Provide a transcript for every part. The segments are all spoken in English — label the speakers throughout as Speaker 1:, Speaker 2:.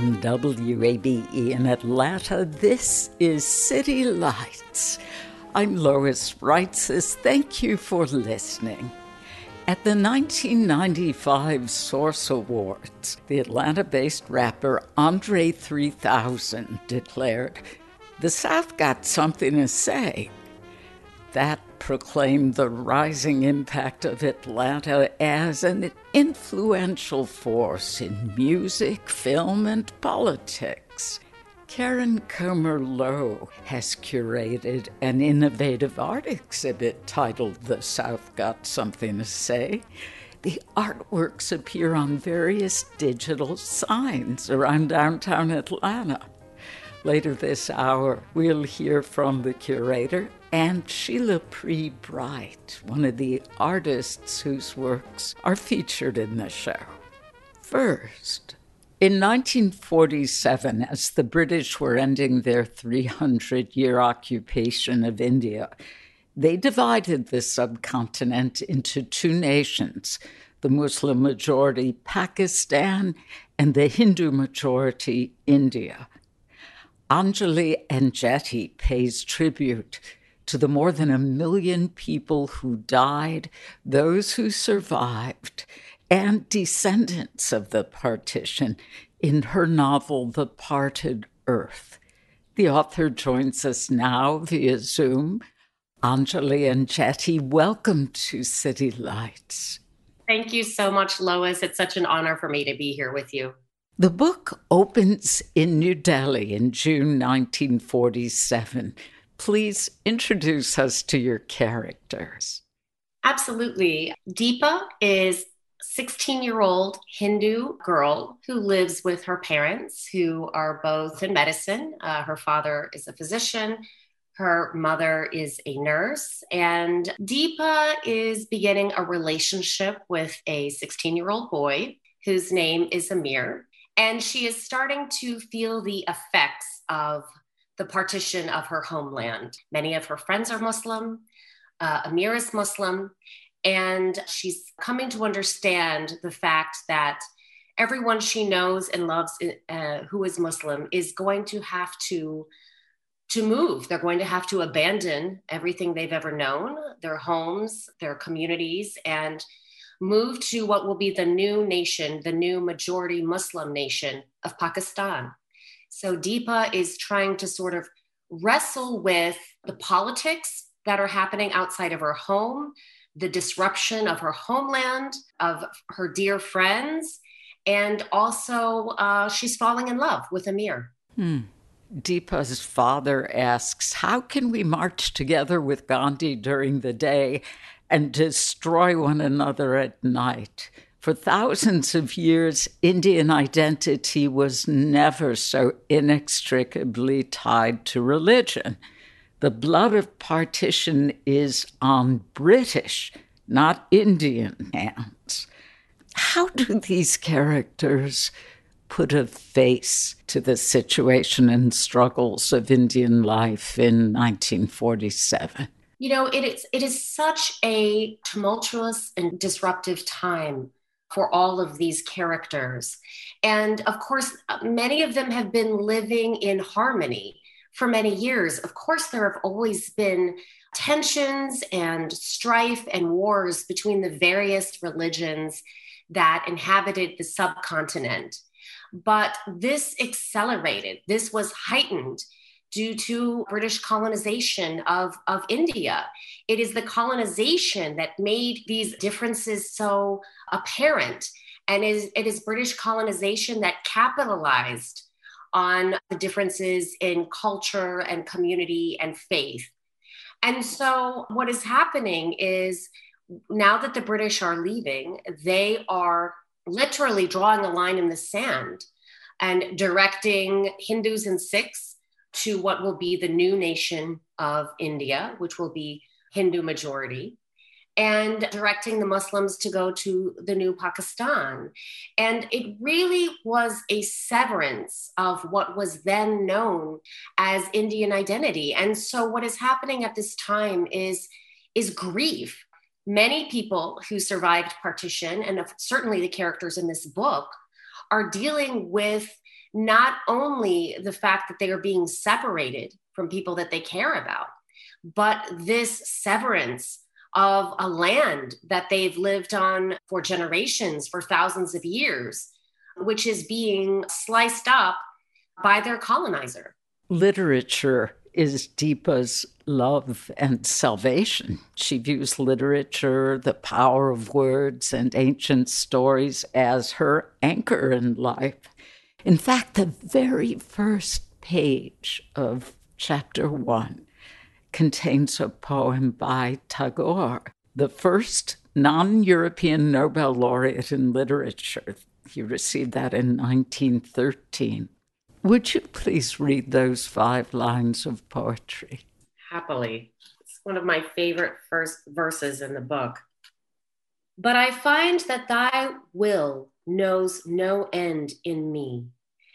Speaker 1: From WABE in Atlanta, this is City Lights. I'm Lois Reitzes. Thank you for listening. At the 1995 Source Awards, the Atlanta based rapper Andre 3000 declared, The South got something to say. That proclaimed the rising impact of Atlanta as an influential force in music, film, and politics. Karen Comer Lowe has curated an innovative art exhibit titled The South Got Something to Say. The artworks appear on various digital signs around downtown Atlanta. Later this hour, we'll hear from the curator and Sheila Pree Bright, one of the artists whose works are featured in the show. First, in 1947, as the British were ending their 300 year occupation of India, they divided the subcontinent into two nations the Muslim majority Pakistan and the Hindu majority India. Anjali Enjeti pays tribute to the more than a million people who died, those who survived, and descendants of the partition in her novel, The Parted Earth. The author joins us now via Zoom. Anjali and Enjeti, welcome to City Lights.
Speaker 2: Thank you so much, Lois. It's such an honor for me to be here with you.
Speaker 1: The book opens in New Delhi in June 1947 please introduce us to your characters.
Speaker 2: Absolutely. Deepa is 16 year old Hindu girl who lives with her parents, who are both in medicine. Uh, her father is a physician, her mother is a nurse, and Deepa is beginning a relationship with a 16 year old boy whose name is Amir. And she is starting to feel the effects of the partition of her homeland. Many of her friends are Muslim. Uh, Amir is Muslim. And she's coming to understand the fact that everyone she knows and loves uh, who is Muslim is going to have to to move. They're going to have to abandon everything they've ever known, their homes, their communities, and move to what will be the new nation, the new majority Muslim nation of Pakistan. So Deepa is trying to sort of wrestle with the politics that are happening outside of her home, the disruption of her homeland, of her dear friends, and also uh, she's falling in love with Amir.
Speaker 1: Hmm. Deepa's father asks, How can we march together with Gandhi during the day and destroy one another at night? For thousands of years, Indian identity was never so inextricably tied to religion. The blood of partition is on British, not Indian hands. How do these characters put a face to the situation and struggles of Indian life in 1947?
Speaker 2: You know, it is, it is such a tumultuous and disruptive time for all of these characters. And of course, many of them have been living in harmony for many years. Of course, there have always been tensions and strife and wars between the various religions that inhabited the subcontinent. But this accelerated, this was heightened due to British colonization of, of India. It is the colonization that made these differences so apparent. And is, it is British colonization that capitalized on the differences in culture and community and faith. And so, what is happening is now that the British are leaving, they are literally drawing a line in the sand and directing Hindus and Sikhs to what will be the new nation of India, which will be Hindu majority, and directing the Muslims to go to the new Pakistan. And it really was a severance of what was then known as Indian identity. And so, what is happening at this time is, is grief. Many people who survived partition, and certainly the characters in this book, are dealing with not only the fact that they are being separated from people that they care about, but this severance of a land that they've lived on for generations, for thousands of years, which is being sliced up by their colonizer.
Speaker 1: Literature is Deepa's love and salvation. She views literature, the power of words, and ancient stories as her anchor in life. In fact, the very first page of chapter one contains a poem by Tagore, the first non European Nobel laureate in literature. He received that in 1913. Would you please read those five lines of poetry?
Speaker 2: Happily. It's one of my favorite first verses in the book. But I find that thy will knows no end in me.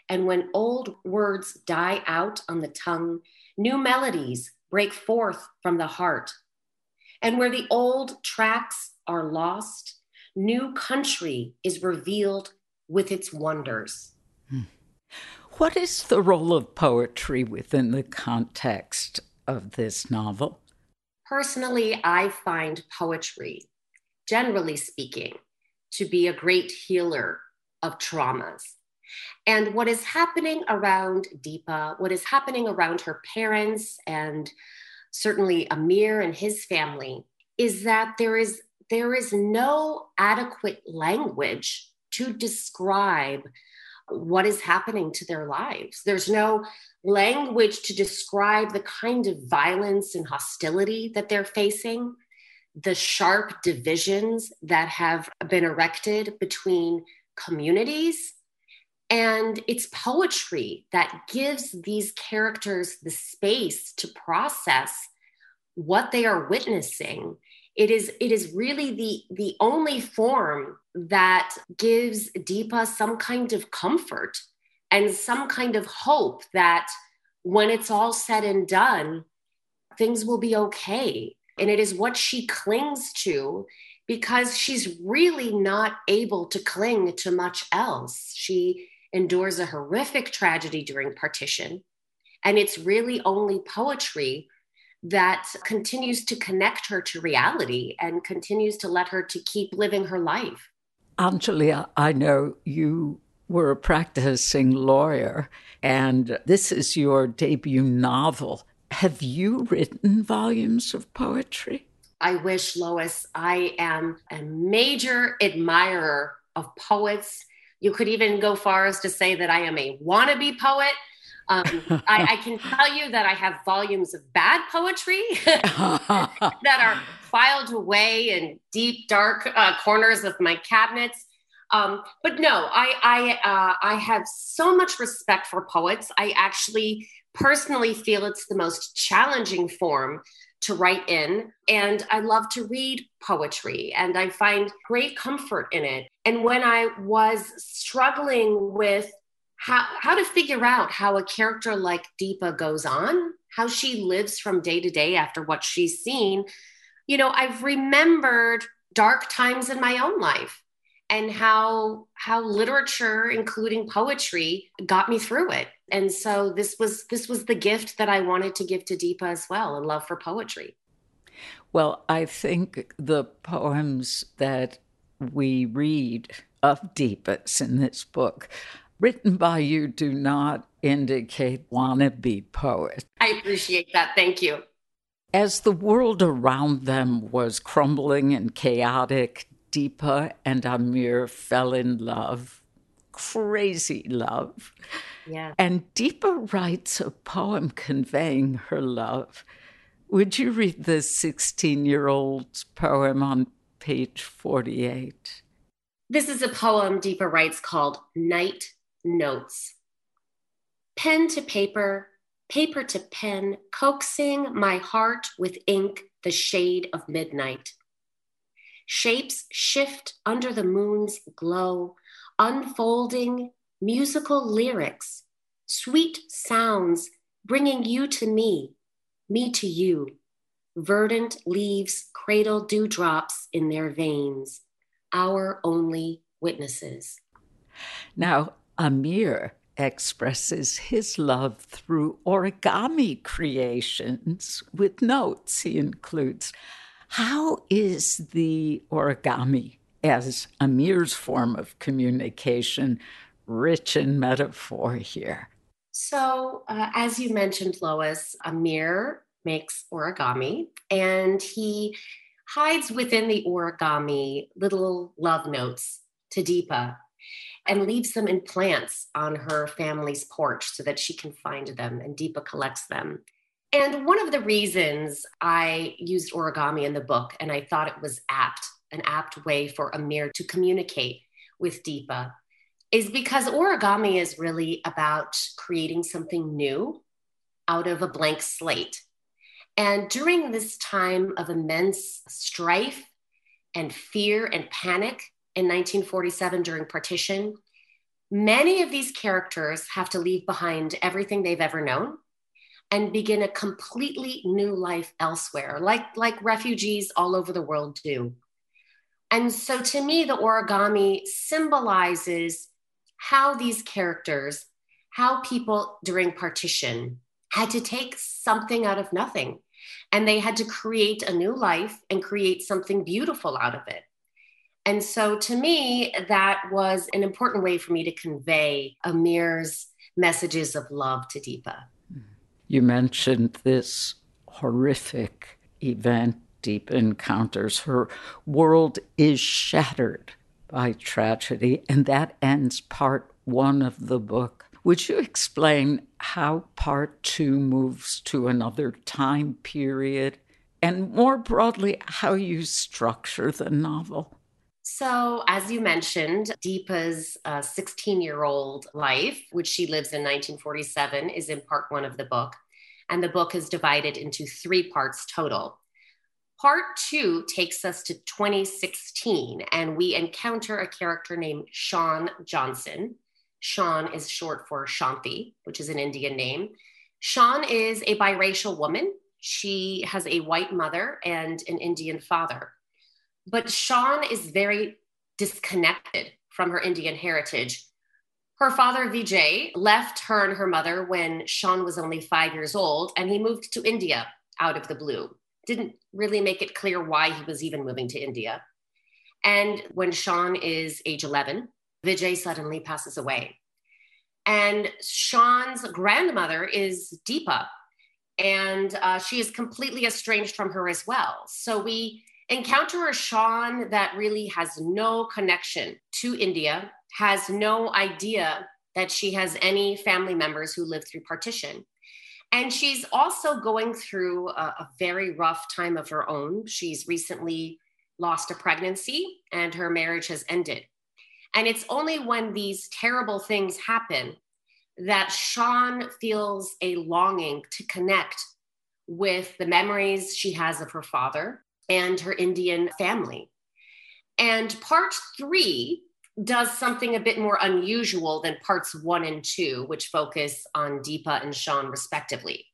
Speaker 2: And when old words die out on the tongue, new melodies break forth from the heart. And where the old tracks are lost, new country is revealed with its wonders. Hmm.
Speaker 1: What is the role of poetry within the context of this novel?
Speaker 2: Personally, I find poetry, generally speaking, to be a great healer of traumas. And what is happening around Deepa, what is happening around her parents, and certainly Amir and his family, is that there is there is no adequate language to describe what is happening to their lives. There's no language to describe the kind of violence and hostility that they're facing, the sharp divisions that have been erected between communities and it's poetry that gives these characters the space to process what they are witnessing. It is, it is really the, the only form that gives Deepa some kind of comfort and some kind of hope that when it's all said and done, things will be okay. And it is what she clings to because she's really not able to cling to much else. She endures a horrific tragedy during partition. And it's really only poetry that continues to connect her to reality and continues to let her to keep living her life.
Speaker 1: Um, Anjali, I know you were a practicing lawyer, and this is your debut novel. Have you written volumes of poetry?
Speaker 2: I wish, Lois, I am a major admirer of poets you could even go far as to say that I am a wannabe poet. Um, I, I, can tell you that I have volumes of bad poetry that are filed away in deep, dark uh, corners of my cabinets. Um, but no, I I, uh, I have so much respect for poets. I actually personally feel it's the most challenging form to write in. And I love to read poetry and I find great comfort in it. And when I was struggling with how, how to figure out how a character like Deepa goes on, how she lives from day to day after what she's seen, you know, I've remembered dark times in my own life and how how literature including poetry got me through it and so this was this was the gift that i wanted to give to deepa as well a love for poetry
Speaker 1: Well, I think the poems that we read of Deepa's in this book, written by you, do not indicate wannabe poet.
Speaker 2: I appreciate that. Thank you.
Speaker 1: As the world around them was crumbling and chaotic, Deepa and Amir fell in love, crazy love.
Speaker 2: Yeah.
Speaker 1: And Deepa writes a poem conveying her love. Would you read the 16 year old's poem on page 48?
Speaker 2: This is a poem Deepa writes called Night Notes. Pen to paper, paper to pen, coaxing my heart with ink the shade of midnight. Shapes shift under the moon's glow, unfolding musical lyrics, sweet sounds bringing you to me, me to you. Verdant leaves cradle dewdrops in their veins, our only witnesses.
Speaker 1: Now, Amir expresses his love through origami creations with notes he includes. How is the origami as Amir's form of communication rich in metaphor here?
Speaker 2: So, uh, as you mentioned, Lois, Amir makes origami and he hides within the origami little love notes to Deepa and leaves them in plants on her family's porch so that she can find them and Deepa collects them. And one of the reasons I used origami in the book, and I thought it was apt, an apt way for Amir to communicate with Deepa, is because origami is really about creating something new out of a blank slate. And during this time of immense strife and fear and panic in 1947 during partition, many of these characters have to leave behind everything they've ever known and begin a completely new life elsewhere, like, like refugees all over the world do. And so to me, the origami symbolizes how these characters, how people during partition had to take something out of nothing and they had to create a new life and create something beautiful out of it. And so to me, that was an important way for me to convey Amir's messages of love to Deepa.
Speaker 1: You mentioned this horrific event, Deepa encounters. Her world is shattered by tragedy, and that ends part one of the book. Would you explain how part two moves to another time period, and more broadly, how you structure the novel?
Speaker 2: So, as you mentioned, Deepa's 16 uh, year old life, which she lives in 1947, is in part one of the book. And the book is divided into three parts total. Part two takes us to 2016, and we encounter a character named Sean Johnson. Sean is short for Shanti, which is an Indian name. Sean is a biracial woman. She has a white mother and an Indian father. But Sean is very disconnected from her Indian heritage. Her father, Vijay, left her and her mother when Sean was only five years old, and he moved to India out of the blue didn't really make it clear why he was even moving to India. And when Sean is age 11, Vijay suddenly passes away. And Sean's grandmother is Deepa, and uh, she is completely estranged from her as well. So we encounter a Sean that really has no connection to India, has no idea that she has any family members who lived through partition. And she's also going through a, a, very rough time of her own. She's recently lost a pregnancy and her marriage has ended. And it's only when these terrible things happen that Sean feels a longing to connect with the memories she has of her father and her Indian family. And part three does something a bit more unusual than parts one and two, which focus on Deepa and Sean respectively.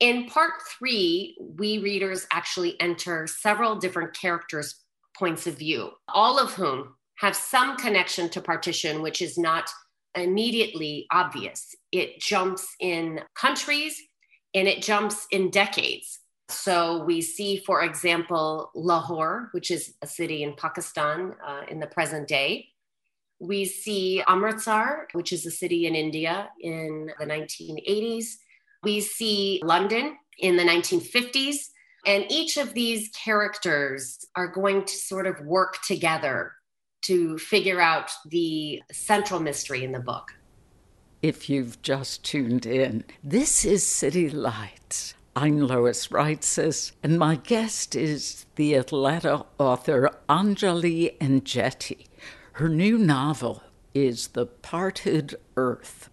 Speaker 2: In part three, we readers actually enter several different characters' points of view, all of whom have some connection to partition, which is not immediately obvious. It jumps in countries and it jumps in decades. So we see, for example, Lahore, which is a city in Pakistan uh, in the present day. We see Amritsar, which is a city in India in the 1980s. We see London in the 1950s. And each of these characters are going to sort of work together to figure out the central mystery in the book.
Speaker 1: If you've just tuned in, this is City Lights. I'm Lois Reitzes, and my guest is the Atlanta author Anjali Enjeti. Her new novel is The Parted Earth.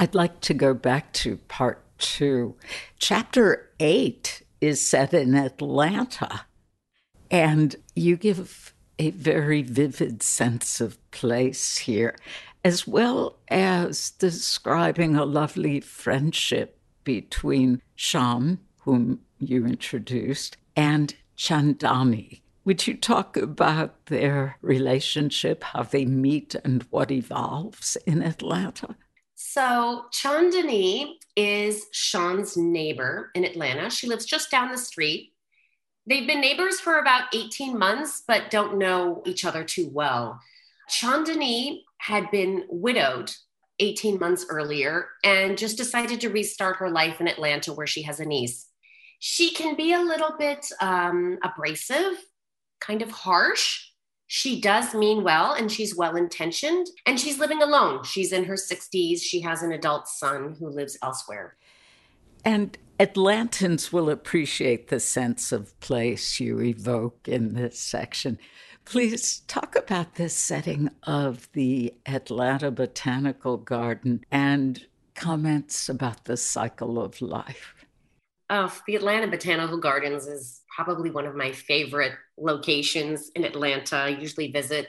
Speaker 1: I'd like to go back to part two. Chapter eight is set in Atlanta, and you give a very vivid sense of place here, as well as describing a lovely friendship between Shan, whom you introduced, and Chandani. Would you talk about their relationship, how they meet, and what evolves in Atlanta?
Speaker 2: So, Chandani is Sean's neighbor in Atlanta. She lives just down the street. They've been neighbors for about 18 months, but don't know each other too well. Chandani had been widowed 18 months earlier and just decided to restart her life in Atlanta, where she has a niece. She can be a little bit um, abrasive, kind of harsh. She does mean well and she's well intentioned, and she's living alone. She's in her 60s. She has an adult son who lives elsewhere.
Speaker 1: And Atlantans will appreciate the sense of place you evoke in this section. Please talk about this setting of the Atlanta Botanical Garden and comments about the cycle of life.
Speaker 2: Oh, the Atlanta Botanical Gardens is probably one of my favorite locations in Atlanta. I usually visit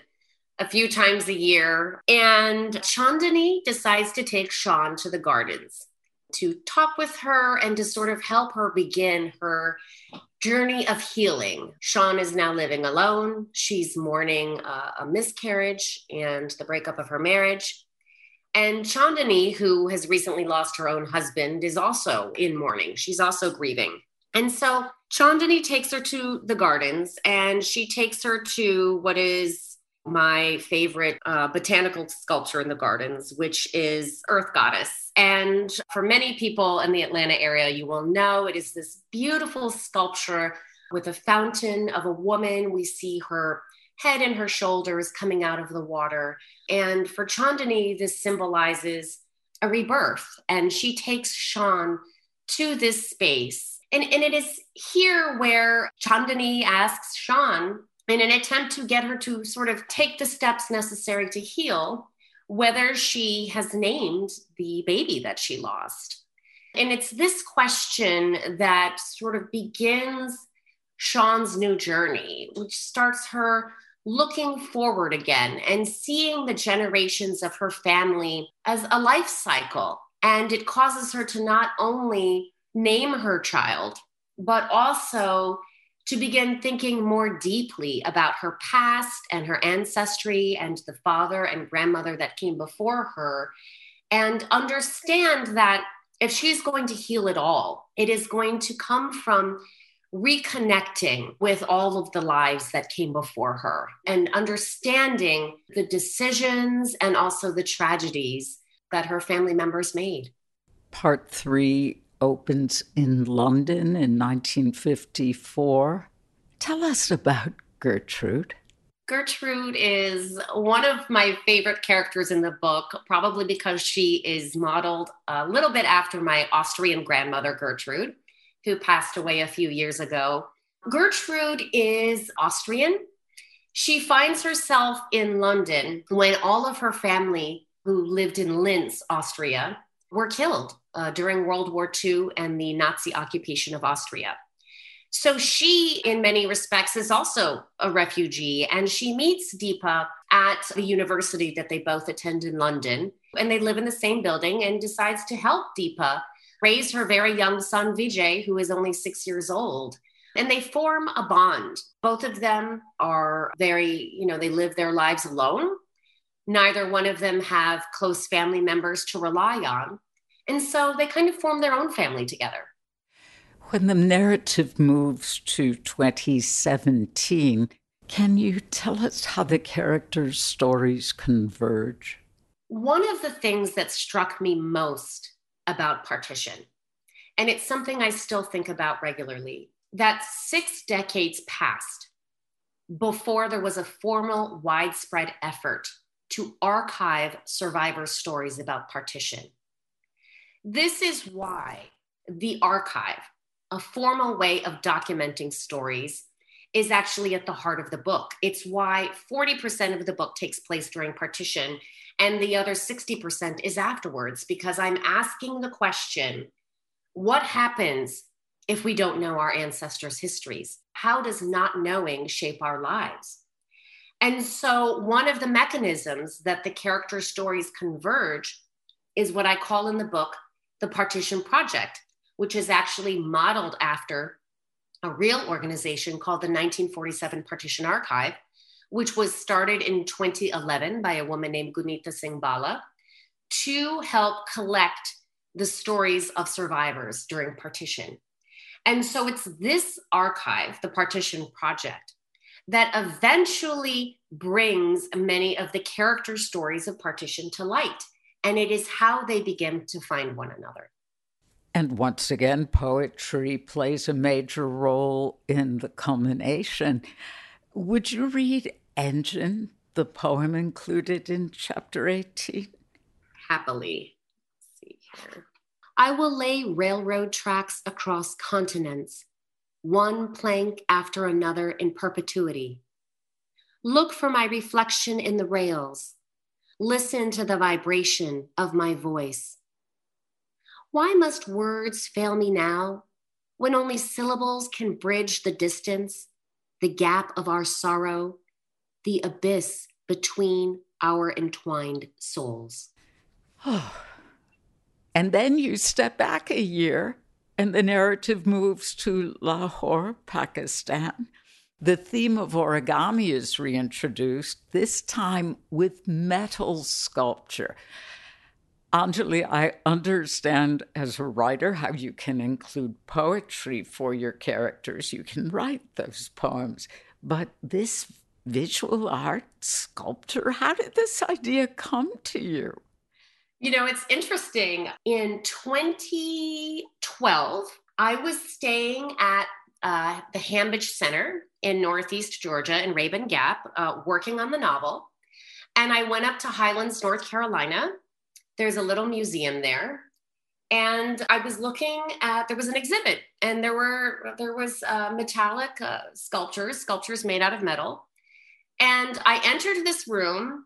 Speaker 2: a few times a year. And Chandani decides to take Sean to the gardens to talk with her and to sort of help her begin her journey of healing. Sean is now living alone. She's mourning uh, a miscarriage and the breakup of her marriage. And Chandani, who has recently lost her own husband, is also in mourning. She's also grieving. And so Chandani takes her to the gardens and she takes her to what is my favorite uh, botanical sculpture in the gardens, which is Earth Goddess. And for many people in the Atlanta area, you will know it is this beautiful sculpture with a fountain of a woman. We see her head and her shoulders coming out of the water. And for Chandani, this symbolizes a rebirth. And she takes Sean to this space. And, and it is here where Chandani asks Sean, in an attempt to get her to sort of take the steps necessary to heal, whether she has named the baby that she lost. And it's this question that sort of begins Sean's new journey, which starts her looking forward again and seeing the generations of her family as a life cycle. And it causes her to not only name her child, but also to begin thinking more deeply about her past and her ancestry and the father and grandmother that came before her, and understand that if she's going to heal it all, it is going to come from reconnecting with all of the lives that came before her and understanding the decisions and also the tragedies that her family members made.
Speaker 1: Part three opens in London in 1954. Tell us about Gertrude.
Speaker 2: Gertrude is one of my favorite characters in the book, probably because she is modeled a little bit after my Austrian grandmother, Gertrude, who passed away a few years ago. Gertrude is Austrian. She finds herself in London when all of her family, who lived in Linz, Austria, were killed uh, during World War II and the Nazi occupation of Austria. So she, in many respects, is also a refugee, and she meets Deepa at the university that they both attend in London, and they live in the same building, and decides to help Deepa raise her very young son Vijay, who is only six years old. And they form a bond. Both of them are very, you know, they live their lives alone. Neither one of them have close family members to rely on. And so they kind of form their own family together.
Speaker 1: When the narrative moves to 2017, can you tell us how the characters' stories converge?
Speaker 2: One of the things that struck me most about partition, and it's something I still think about regularly, that six decades passed before there was a formal, widespread effort to archive survivors' stories about partition. This is why the archive, a formal way of documenting stories, is actually at the heart of the book. It's why 40% of the book takes place during partition and the other 60% is afterwards, because I'm asking the question what happens if we don't know our ancestors' histories? How does not knowing shape our lives? And so, one of the mechanisms that the character stories converge is what I call in the book the Partition Project, which is actually modeled after a real organization called the 1947 Partition Archive, which was started in 2011 by a woman named Guneeta Singh Bhalla to help collect the stories of survivors during partition. And so it's this archive, the Partition Project, that eventually brings many of the character stories of partition to light. And it is how they begin to find one another.
Speaker 1: And once again, poetry plays a major role in the culmination. Would you read Engine, the poem included in chapter 18?
Speaker 2: Happily. Let's see here. I will lay railroad tracks across continents, one plank after another in perpetuity. Look for my reflection in the rails. Listen to the vibration of my voice. Why must words fail me now when only syllables can bridge the distance, the gap of our sorrow, the abyss between our entwined souls?
Speaker 1: and then you step back a year and the narrative moves to Lahore, Pakistan. The theme of origami is reintroduced, this time with metal sculpture. Anjali, I understand as a writer how you can include poetry for your characters. You can write those poems. But this visual art sculpture, how did this idea come to you?
Speaker 2: You know, it's interesting. In 2012, I was staying at uh, the Hambidge Center in Northeast Georgia in Rabun Gap, uh, working on the novel. And I went up to Highlands, North Carolina, there's a little museum there. And I was looking at there was an exhibit, and there were there was uh, metallic uh, sculptures, sculptures made out of metal. And I entered this room,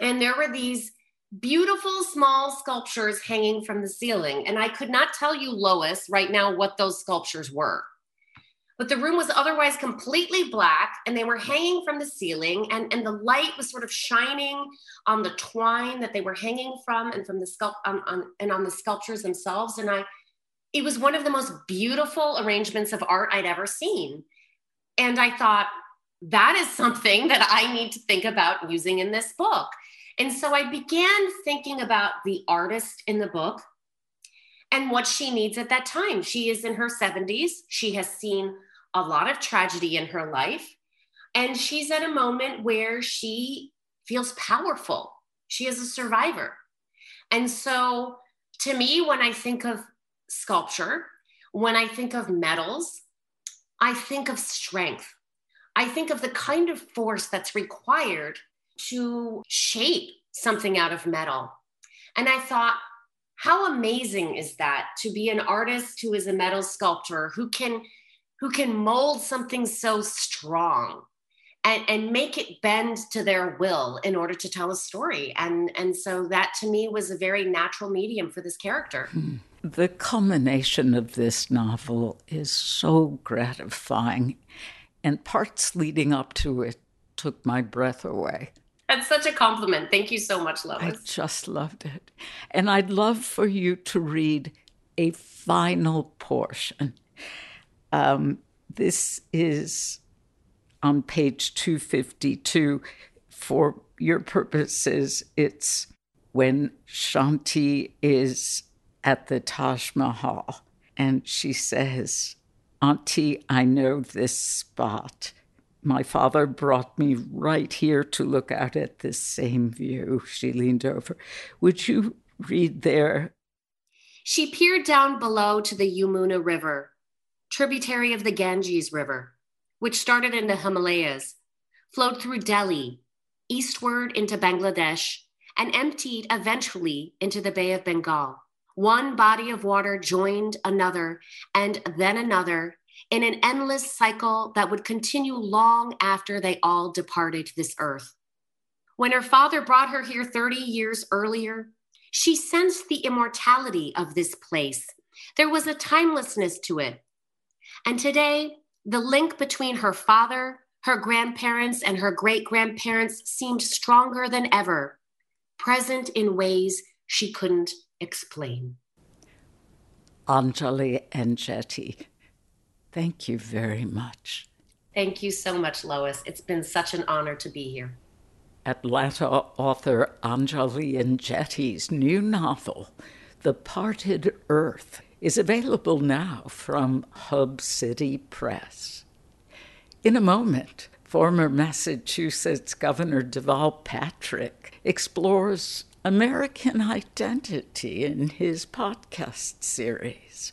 Speaker 2: and there were these beautiful small sculptures hanging from the ceiling. And I could not tell you, Lois, right now what those sculptures were. But the room was otherwise completely black and they were hanging from the ceiling and, and the light was sort of shining on the twine that they were hanging from and from the sculpt on, on, and on the sculptures themselves. And i it was one of the most beautiful arrangements of art i'd ever seen. And i thought that is something that i need to think about using in this book and so i began thinking about the artist in the book and what she needs at that time. She is in her 70s. She has seen a lot of tragedy in her life. And she's at a moment where she feels powerful. She is a survivor. And so, to me, when I think of sculpture, when I think of metals, I think of strength. I think of the kind of force that's required to shape something out of metal. And I thought, how amazing is that to be an artist who is a metal sculptor who can who can mold something so strong and, and make it bend to their will in order to tell a story and and so that to me was a very natural medium for this character hmm.
Speaker 1: the culmination of this novel is so gratifying and parts leading up to it took my breath away
Speaker 2: that's such a compliment. Thank you so much, Lois.
Speaker 1: I just loved it. And I'd love for you to read a final portion. Um, this is on page 252. For your purposes, it's when Shanti is at the Taj Mahal And she says, Auntie, I know this spot. My father brought me right here to look out at this same view. She leaned over. Would you read there?
Speaker 2: She peered down below to the Yamuna River, tributary of the Ganges River, which started in the Himalayas, flowed through Delhi, eastward into Bangladesh, and emptied eventually into the Bay of Bengal. One body of water joined another and then another in an endless cycle that would continue long after they all departed this earth. When her father brought her here 30 years earlier, she sensed the immortality of this place. There was a timelessness to it. And today, the link between her father, her grandparents, and her great grandparents seemed stronger than ever, present in ways she couldn't explain.
Speaker 1: Anjali Enjeti, thank you very much.
Speaker 2: Thank you so much, Lois. It's been such an honor to be here.
Speaker 1: Atlanta author Anjali Enjeti's new novel, The Parted Earth, is available now from Hub City Press. In a moment, former Massachusetts Governor Deval Patrick explores American identity in his podcast series.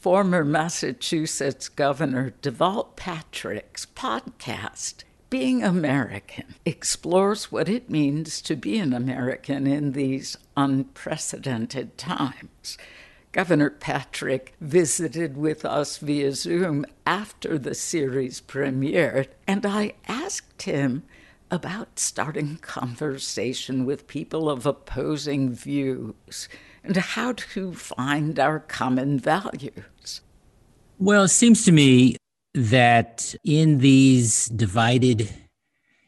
Speaker 1: former Massachusetts Governor Deval Patrick's podcast, Being American, explores what it means to be an American in these unprecedented times. Governor Patrick visited with us via Zoom after the series premiered, and I asked him about starting conversation with people of opposing views and how to find our common values.
Speaker 3: Well, it seems to me that in these divided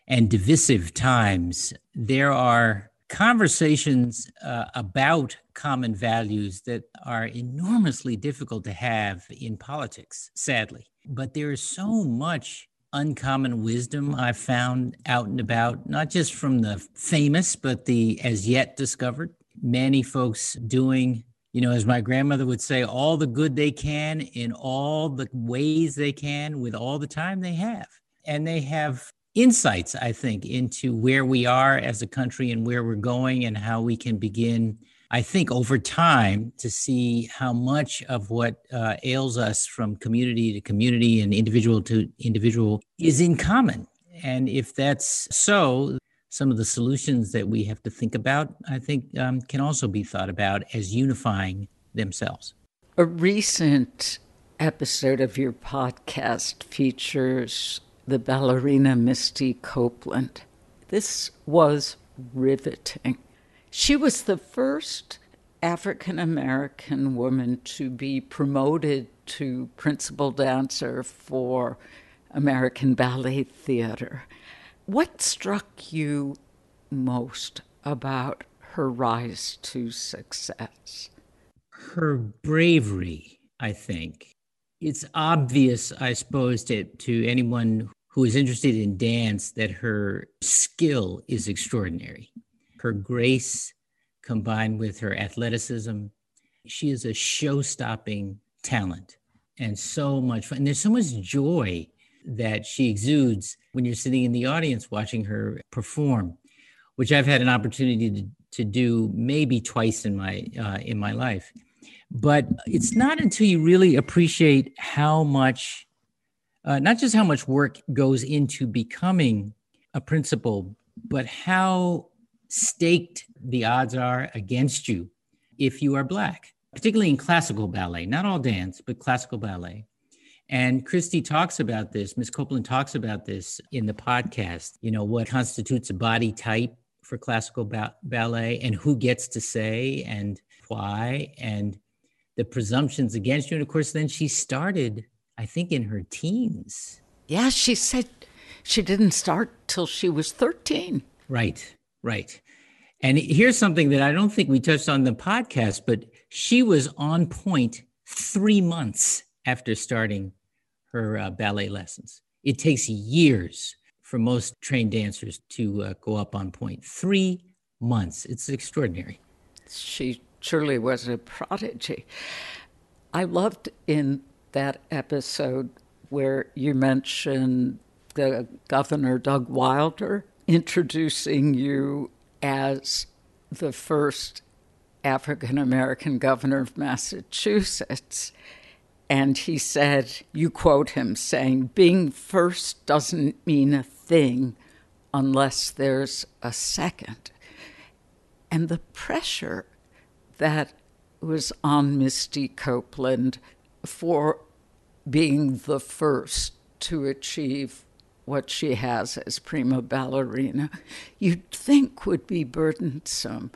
Speaker 3: and divisive times, there are conversations uh, about common values that are enormously difficult to have in politics, sadly. But there is so much uncommon wisdom I've found out and about, not just from the famous, but the as yet discovered many folks doing, you know, as my grandmother would say, all the good they can in all the ways they can with all the time they have. And they have insights, I think, into where we are as a country and where we're going and how we can begin. I think over time to see how much of what uh, ails us from community to community and individual to individual is in common. And if that's so, some of the solutions that we have to think about, I think, um, can also be thought about as unifying themselves.
Speaker 1: A recent episode of your podcast features the ballerina Misty Copeland. This was riveting. She was the first African American woman to be promoted to principal dancer for American Ballet Theater. What struck you most about her rise to success?
Speaker 3: Her bravery, I think. It's obvious, I suppose, to, to anyone who is interested in dance that her skill is extraordinary. Her grace combined with her athleticism, she is a show stopping talent and so much fun. And there's so much joy that she exudes when you're sitting in the audience watching her perform, which I've had an opportunity to, to do maybe twice in my uh, in my life. But it's not until you really appreciate how much uh, not just how much work goes into becoming a principal, but how staked the odds are against you if you are Black, particularly in classical ballet, not all dance, but classical ballet. And Misty talks about this, Miss Copeland talks about this in the podcast, you know, what constitutes a body type for classical ba- ballet and who gets to say and why and the presumptions against you. And of course, then she started, I think, in her teens.
Speaker 1: Yeah, she said she didn't start till she was 13.
Speaker 3: Right, right. And here's something that I don't think we touched on the podcast, but she was on point three months after starting her uh, ballet lessons. It takes years for most trained dancers to uh, go up on point. Three months. It's extraordinary.
Speaker 1: She truly was a prodigy. I loved in that episode where you mentioned the governor, Doug Wilder, introducing you as the first African American governor of Massachusetts. And he said, you quote him saying, being first doesn't mean a thing unless there's a second. And the pressure that was on Misty Copeland for being the first to achieve what she has as prima ballerina, you'd think would be burdensome.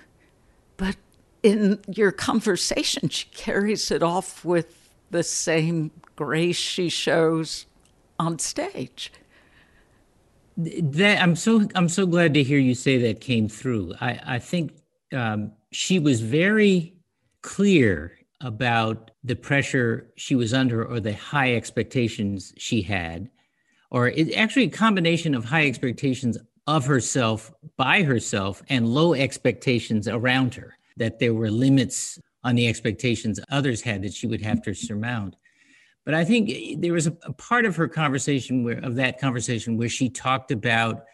Speaker 1: But in your conversation, she carries it off with the same grace she shows on stage.
Speaker 3: That I'm so I'm so glad to hear you say that came through. I I think um, she was very clear about the pressure she was under or the high expectations she had or it, actually a combination of high expectations of herself by herself and low expectations around her that there were limits on the expectations others had that she would have to surmount but i think eh, there was a, a part of her conversation where of that conversation where she talked about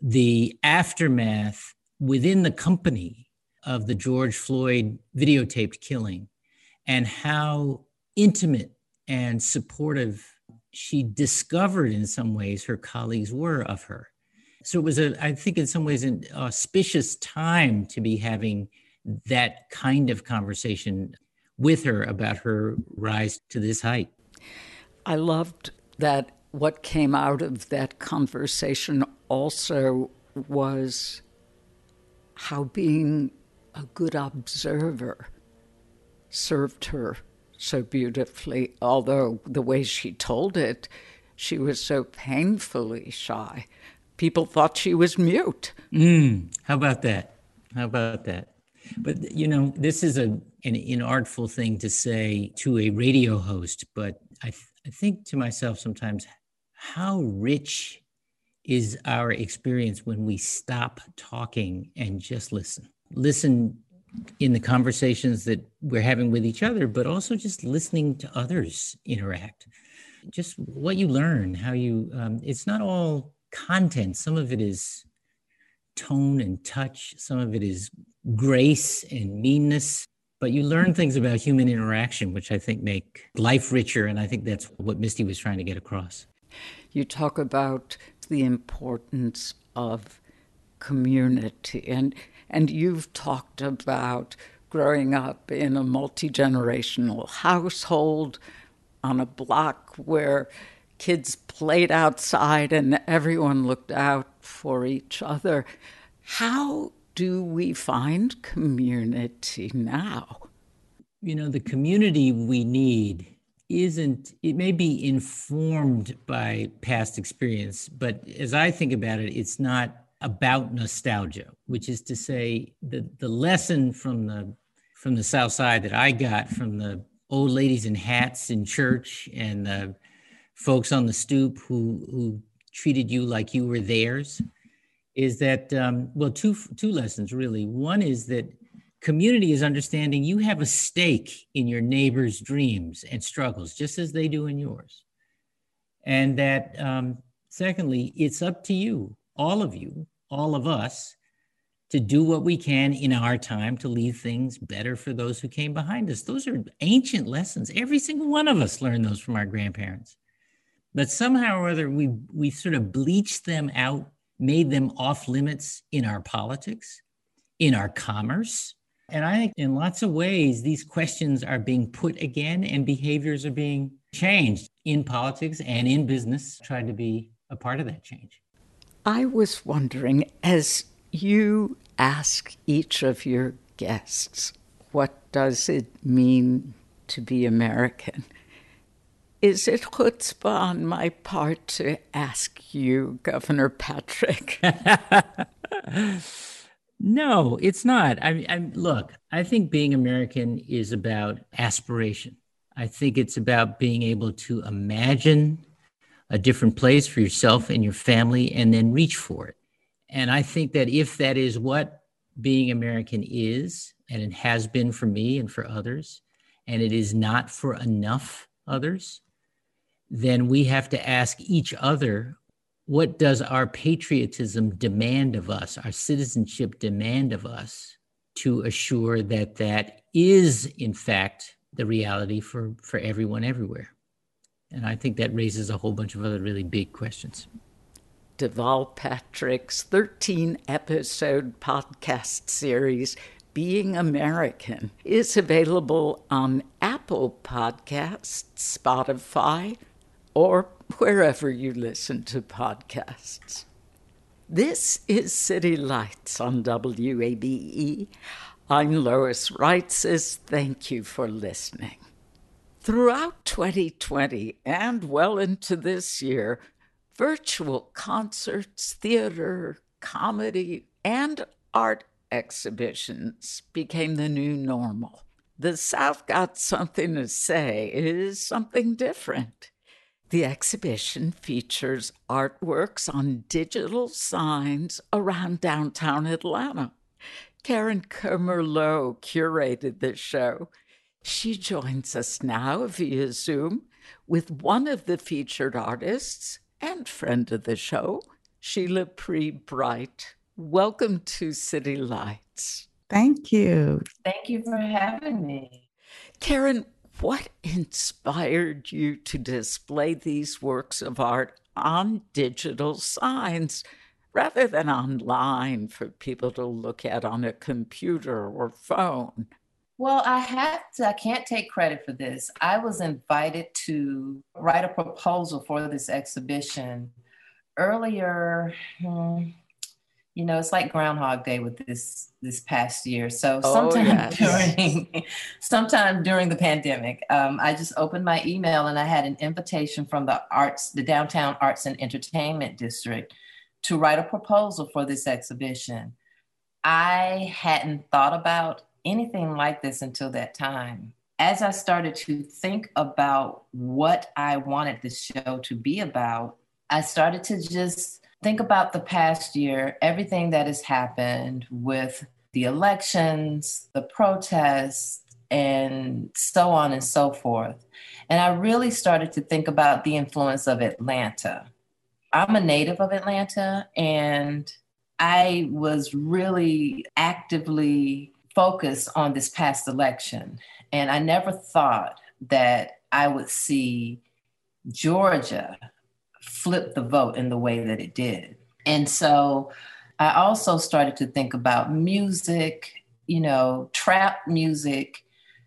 Speaker 3: the aftermath within the company of the george floyd videotaped killing and how intimate and supportive she discovered in some ways her colleagues were of her. So it was a, I think in some ways, an auspicious time to be having that kind of conversation with her about her rise to this height.
Speaker 1: I loved that what came out of that conversation also was how being a good observer served her so beautifully, although the way she told it, she was so painfully shy. People thought she was mute.
Speaker 3: Mm, how about that? How about that? But you know, this is a an inartful thing to say to a radio host, but I, th- I think to myself sometimes, how rich is our experience when we stop talking and just listen? Listen in the conversations that we're having with each other, but also just listening to others interact. Just what you learn, how you, um, it's not all content. Some of it is tone and touch, some of it is grace and meanness. But you learn things about human interaction, which I think make life richer. And I think that's what Misty was trying to get across.
Speaker 1: You talk about the importance of community. And and you've talked about growing up in a multi generational household on a block where kids played outside and everyone looked out for each other. How do we find community now?
Speaker 3: You know, the community we need isn't, it may be informed by past experience, but as I think about it, it's not about nostalgia, which is to say the, the lesson from the from the South Side that I got from the old ladies in hats in church and the folks on the stoop who who treated you like you were theirs is that um, well two two lessons really. One is that community is understanding you have a stake in your neighbor's dreams and struggles just as they do in yours, and that um, secondly, it's up to you, all of you, all of us to do what we can in our time to leave things better for those who came behind us. Those are ancient lessons. Every single one of us learned those from our grandparents. but somehow or other we we sort of bleached them out, made them off limits in our politics, in our commerce. And I think in lots of ways, these questions are being put again and behaviors are being changed in politics and in business, trying to be a part of that change.
Speaker 1: I was wondering, as you ask each of your guests, what does it mean to be American? Is it chutzpah on my part to ask you, Governor Patrick?
Speaker 3: no, it's not. I, I look. I think being American is about aspiration. I think it's about being able to imagine a different place for yourself and your family and then reach for it. And I think that if that is what being American is, and it has been for me and for others, and it is not for enough others, then we have to ask each other what does our patriotism demand of us, our citizenship demand of us to assure that that is, in fact, the reality for, for everyone everywhere? And I think that raises a whole bunch of other really big questions.
Speaker 1: Deval Patrick's 13 episode podcast series, Being American, is available on Apple Podcasts, Spotify, or wherever you listen to podcasts. This is City Lights on WABE. I'm Lois Reitzes. Thank you for listening. Throughout 2020 and well into this year, virtual concerts, theater, comedy, and art exhibitions became the new normal. The South Got Something to Say is something different. The exhibition features artworks on digital signs around downtown Atlanta. Karen Comer-Lowe curated the show. She joins us now via Zoom with one of the featured artists, and friend of the show, Sheila Pree Bright. Welcome to City Lights.
Speaker 4: Thank you.
Speaker 5: Thank you for having me.
Speaker 1: Karen, what inspired you to display these works of art on digital signs rather than online for people to look at on a computer or phone?
Speaker 5: Well, I have to, I can't take credit for this. I was invited to write a proposal for this exhibition earlier. Hmm, you know, it's like Groundhog Day with this this past year. So oh, sometime yes. during sometime during the pandemic, um, I just opened my email and I had an invitation from the arts, the downtown arts and entertainment district, to write a proposal for this exhibition. I hadn't thought about anything like this until that time. As I started to think about what I wanted the show to be about, I started to just think about the past year, everything that has happened with the elections, the protests, and so on and so forth. And I really started to think about the influence of Atlanta. I'm a native of Atlanta, and I was really actively focused on this past election. And I never thought that I would see Georgia flip the vote in the way that it did. And so I also started to think about music, you know, trap music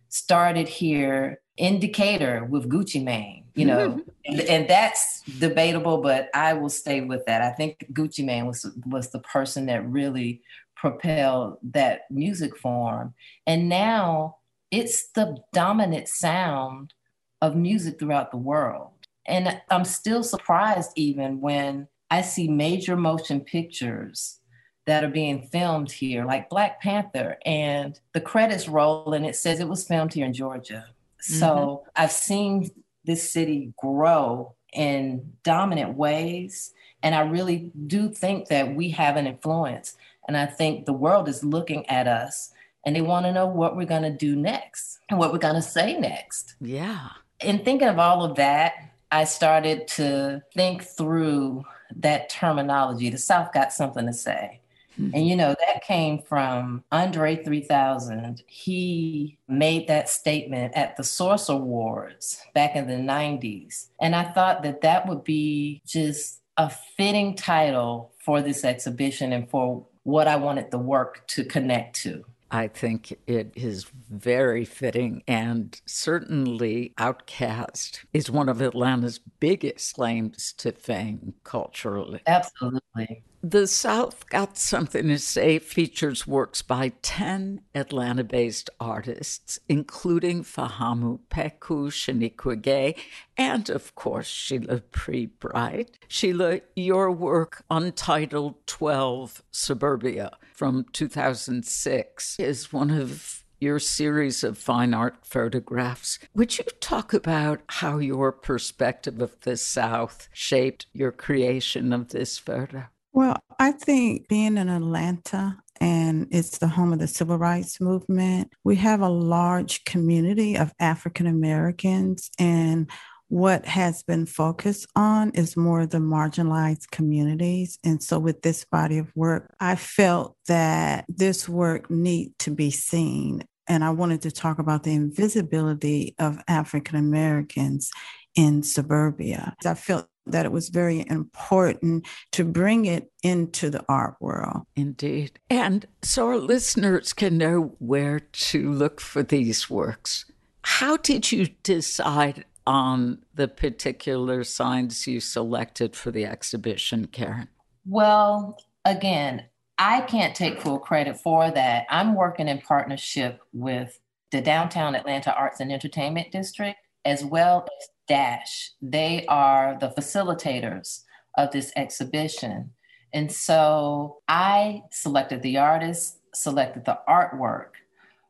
Speaker 5: started here in Decatur with Gucci Mane, you know, mm-hmm. and, and, that's debatable, but I will stay with that. I think Gucci Mane was was the person that really propel that music form. And now it's the dominant sound of music throughout the world. And I'm still surprised even when I see major motion pictures that are being filmed here, like Black Panther, and the credits roll and it says it was filmed here in Georgia. Mm-hmm. So I've seen this city grow in dominant ways. And I really do think that we have an influence. And I think the world is looking at us and they want to know what we're going to do next and what we're going to say next.
Speaker 1: Yeah.
Speaker 5: In thinking of all of that, I started to think through that terminology. The South got something to say. Mm-hmm. And you know, that came from Andre 3000. He made that statement at the Source Awards back in the 90s. And I thought that that would be just a fitting title for this exhibition and for what I wanted the work to connect to.
Speaker 1: I think it is very fitting, and certainly OutKast is one of Atlanta's biggest claims to fame culturally.
Speaker 5: Absolutely.
Speaker 1: The South Got Something to Say features works by 10 Atlanta based artists, including Fahamu Pecou, Shanequa Gay, and of course Sheila Pree Bright. Sheila, your work, Untitled 12 Suburbia from 2006, is one of your series of fine art photographs. Would you talk about how your perspective of the South shaped your creation of this photo?
Speaker 4: Well, I think being in Atlanta and it's the home of the civil rights movement, we have a large community of African Americans and what has been focused on is more the marginalized communities. And so with this body of work, I felt that this work need to be seen. And I wanted to talk about the invisibility of African Americans in suburbia. I felt that it was very important to bring it into the art world.
Speaker 1: Indeed. And so our listeners can know where to look for these works. How did you decide on the particular signs you selected for the exhibition, Karen?
Speaker 5: Well, again, I can't take full credit for that. I'm working in partnership with the Downtown Atlanta Arts and Entertainment District, as well as Dash. They are the facilitators of this exhibition. And so I selected the artist, selected the artwork,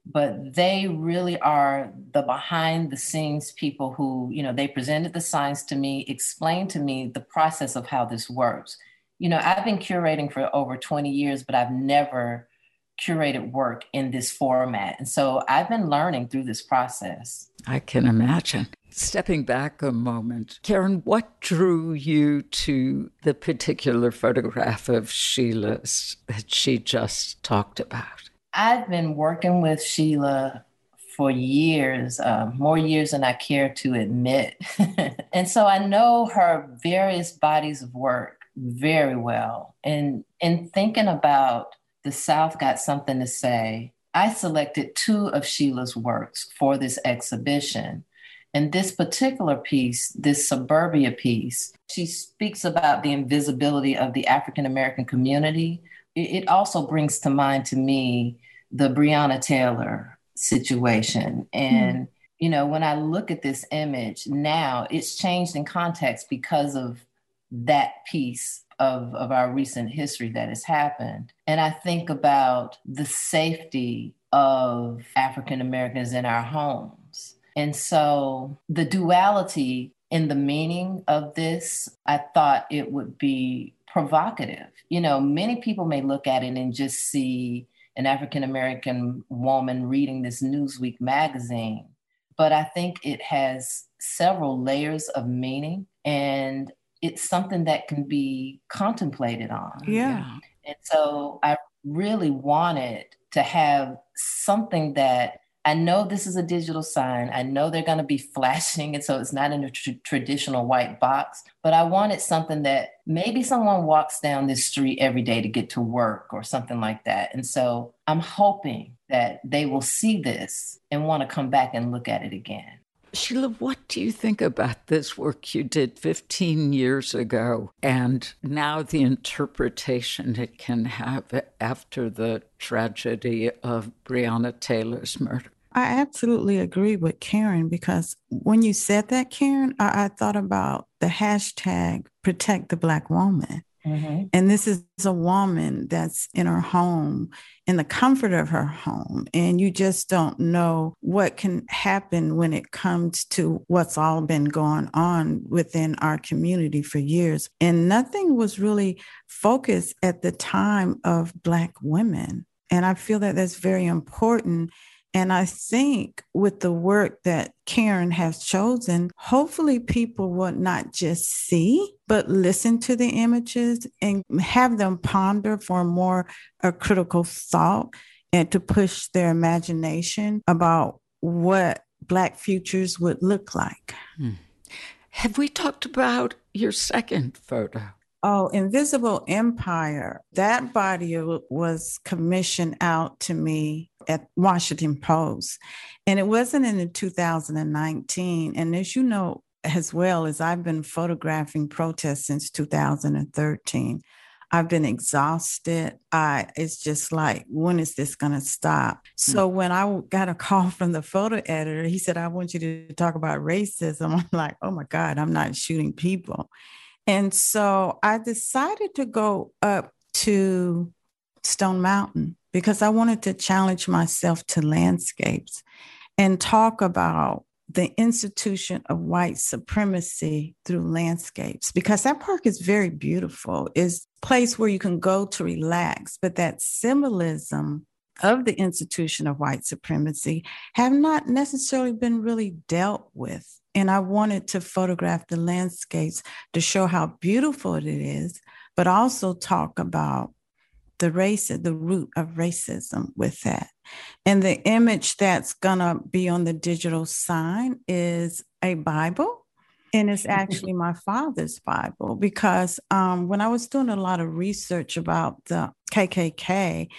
Speaker 5: but they really are the behind the scenes people who, you know, they presented the signs to me, explained to me the process of how this works. You know, I've been curating for over 20 years, but I've never curated work in this format. And so I've been learning through this process.
Speaker 1: I can imagine. Stepping back a moment, Karen, what drew you to the particular photograph of Sheila's that she just talked about?
Speaker 5: I've been working with Sheila for years, uh, more years than I care to admit. and so I know her various bodies of work very well. And in thinking about the South got something to say, I selected two of Sheila's works for this exhibition. And this particular piece, this suburbia piece, she speaks about the invisibility of the African American community. It also brings to mind to me the Breonna Taylor situation. And, mm. you know, when I look at this image now, it's changed in context because of that piece of, of our recent history that has happened. And I think about the safety of African Americans in our homes. And so the duality in the meaning of this, I thought it would be provocative. You know, many people may look at it and just see an African American woman reading this Newsweek magazine, but I think it has several layers of meaning. And it's something that can be contemplated on.
Speaker 4: Yeah.
Speaker 5: And so I really wanted to have something that I know this is a digital sign. I know they're going to be flashing, and so it's not in a tr- traditional white box. But I wanted something that maybe someone walks down this street every day to get to work or something like that. And so I'm hoping that they will see this and want to come back and look at it again.
Speaker 1: Sheila, what do you think about this work you did 15 years ago and now the interpretation it can have after the tragedy of Breonna Taylor's murder?
Speaker 4: I absolutely agree with Karen because when you said that, Karen, I, I thought about the hashtag protect the Black woman. Mm-hmm. And this is a woman that's in her home, in the comfort of her home. And you just don't know what can happen when it comes to what's all been going on within our community for years. And nothing was really focused at the time of Black women. And I feel that that's very important And I think with the work that Karen has chosen, hopefully people will not just see, but listen to the images and have them ponder for more a critical thought and to push their imagination about what Black futures would look like. Hmm.
Speaker 1: Have we talked about your second photo?
Speaker 4: Oh, Invisible Empire. That body was commissioned out to me at Washington Post. And it wasn't in 2019. And as you know, as well as I've been photographing protests since 2013. I've been exhausted. I it's just like when is this going to stop? Hmm. So when I got a call from the photo editor, he said I want you to talk about racism. I'm like, "Oh my god, I'm not shooting people." And so I decided to go up to Stone Mountain because I wanted to challenge myself to landscapes and talk about the institution of white supremacy through landscapes because that park is very beautiful. Is a place where you can go to relax but that symbolism of the institution of white supremacy have not necessarily been really dealt with. And i wanted to photograph the landscapes to show how beautiful it is but also talk about the race, the root of racism with that. And the image that's gonna be on the digital sign is a Bible. And it's actually my father's Bible because um, when I was doing a lot of research about the KKK,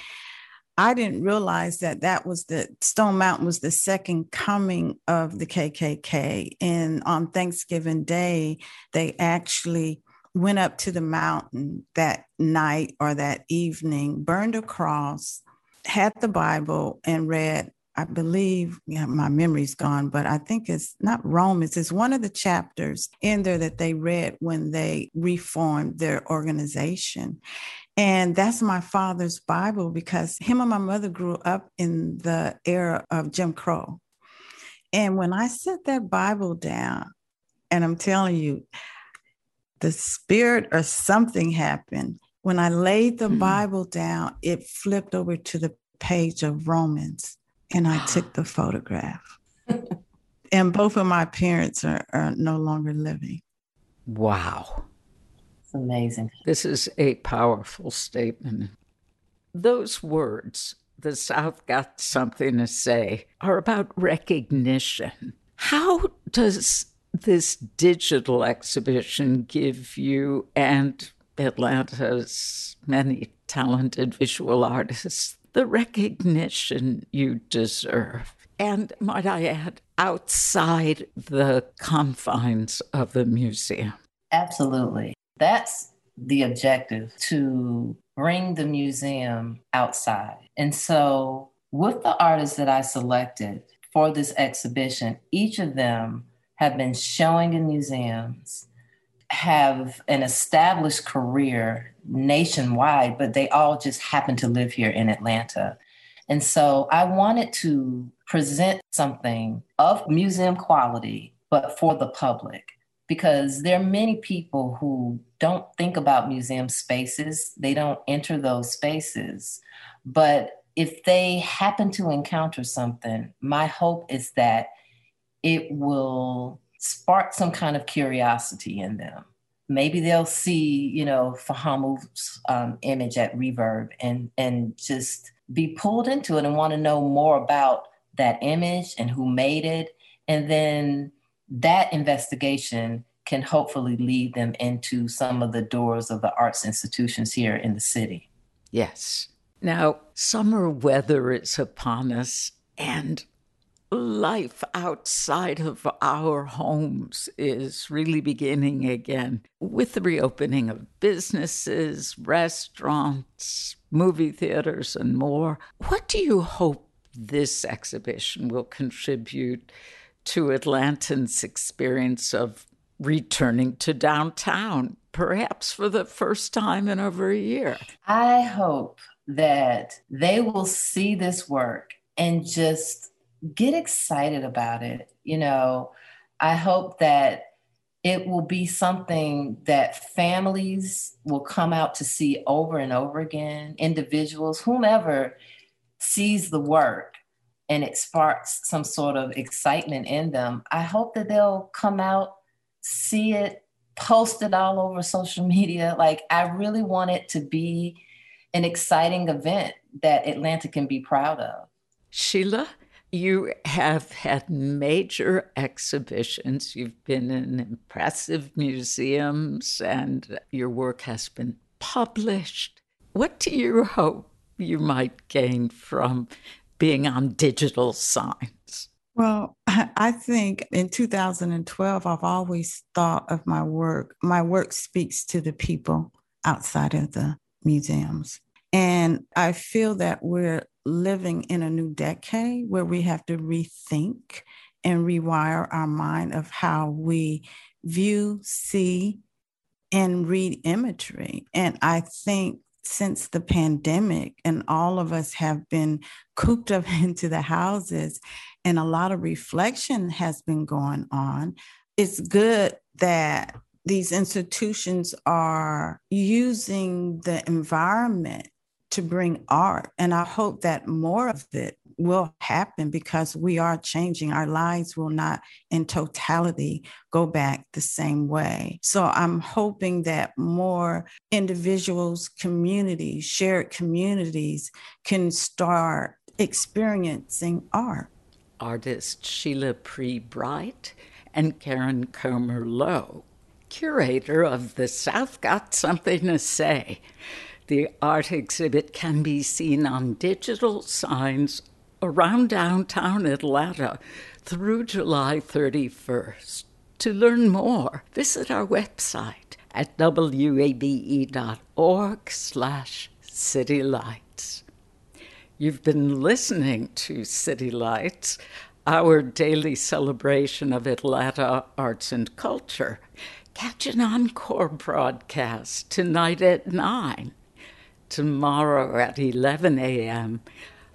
Speaker 4: I didn't realize that that was the Stone Mountain was the second coming of the KKK. And on Thanksgiving Day, they actually went up to the mountain that night or that evening, burned a cross, had the Bible, and read. I believe, yeah, my memory's gone, but I think it's not Romans. It's one of the chapters in there that they read when they reformed their organization. And that's my father's Bible because him and my mother grew up in the era of Jim Crow. And when I set that Bible down, and I'm telling you, the spirit or something happened. When I laid the mm-hmm. Bible down, it flipped over to the page of Romans and I took the photograph. and both of my parents are, are no longer living.
Speaker 1: Wow.
Speaker 5: It's amazing.
Speaker 1: This is a powerful statement. Those words, the South got something to say, are about recognition. How does this digital exhibition give you and Atlanta's many talented visual artists the recognition you deserve. And might I add, outside the confines of the museum.
Speaker 5: Absolutely. That's the objective to bring the museum outside. And so, with the artists that I selected for this exhibition, each of them have been showing in museums, have an established career nationwide, but they all just happen to live here in Atlanta. And so I wanted to present something of museum quality, but for the public, because there are many people who don't think about museum spaces, they don't enter those spaces. But if they happen to encounter something, my hope is that it will spark some kind of curiosity in them. Maybe they'll see, you know, Fahamu's um, image at Reverb and and just be pulled into it and want to know more about that image and who made it, and then that investigation can hopefully lead them into some of the doors of the arts institutions here in the city.
Speaker 1: Yes. Now, summer weather is upon us, and life outside of our homes is really beginning again with the reopening of businesses, restaurants, movie theaters, and more. What do you hope this exhibition will contribute to Atlantans' experience of returning to downtown, perhaps for the first time in over a year?
Speaker 5: I hope that they will see this work and just get excited about it. You know, I hope that it will be something that families will come out to see over and over again, individuals, whomever sees the work and it sparks some sort of excitement in them, I hope that they'll come out, see it, post it all over social media. Like, I really want it to be an exciting event that Atlanta can be proud of.
Speaker 1: Sheila, you have had major exhibitions. You've been in impressive museums, and your work has been published. What do you hope you might gain from being on digital signs?
Speaker 4: Well, I think in 2012, I've always thought of my work. My work speaks to the people outside of the museums. And I feel that we're living in a new decade where we have to rethink and rewire our mind of how we view, see, and read imagery. And I think since the pandemic, and all of us have been cooped up into the houses, and a lot of reflection has been going on, it's good that these institutions are using the environment to bring art. And I hope that more of it will happen because we are changing. Our lives will not, in totality, go back the same way. So I'm hoping that more individuals, communities, shared communities can start experiencing art.
Speaker 1: Artist Sheila Pree Bright and Karen Comer Lowe, curator of the South Got Something to Say. The art exhibit can be seen on digital signs around downtown Atlanta through July 31st. To learn more, visit our website at wabe.org slash citylights. You've been listening to City Lights, our daily celebration of Atlanta arts and culture. Catch an encore broadcast tonight at 9 tomorrow at 11 a.m.,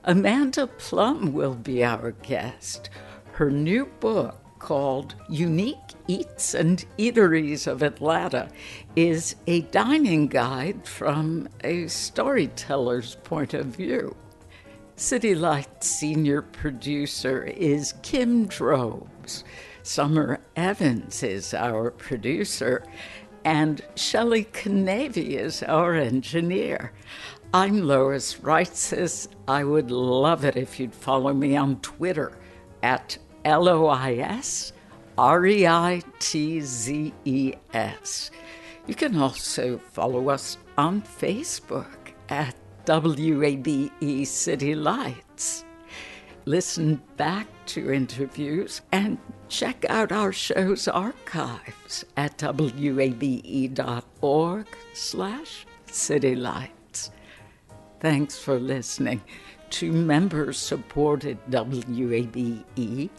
Speaker 1: Amanda Plum will be our guest. Her new book, called Unique Eats and Eateries of Atlanta, is a dining guide from a storyteller's point of view. City Lights senior producer is Kim Drobes. Summer Evans is our producer, and Shelley Canavy is our engineer. I'm Lois Reitzes. I would love it if you'd follow me on Twitter at L O I S R E I T Z E S. You can also follow us on Facebook at WABE City Lights. Listen back to interviews and check out our show's archives at wabe.org slash citylights. Thanks for listening to member-supported WABE,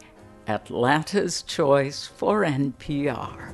Speaker 1: Atlanta's Choice for NPR.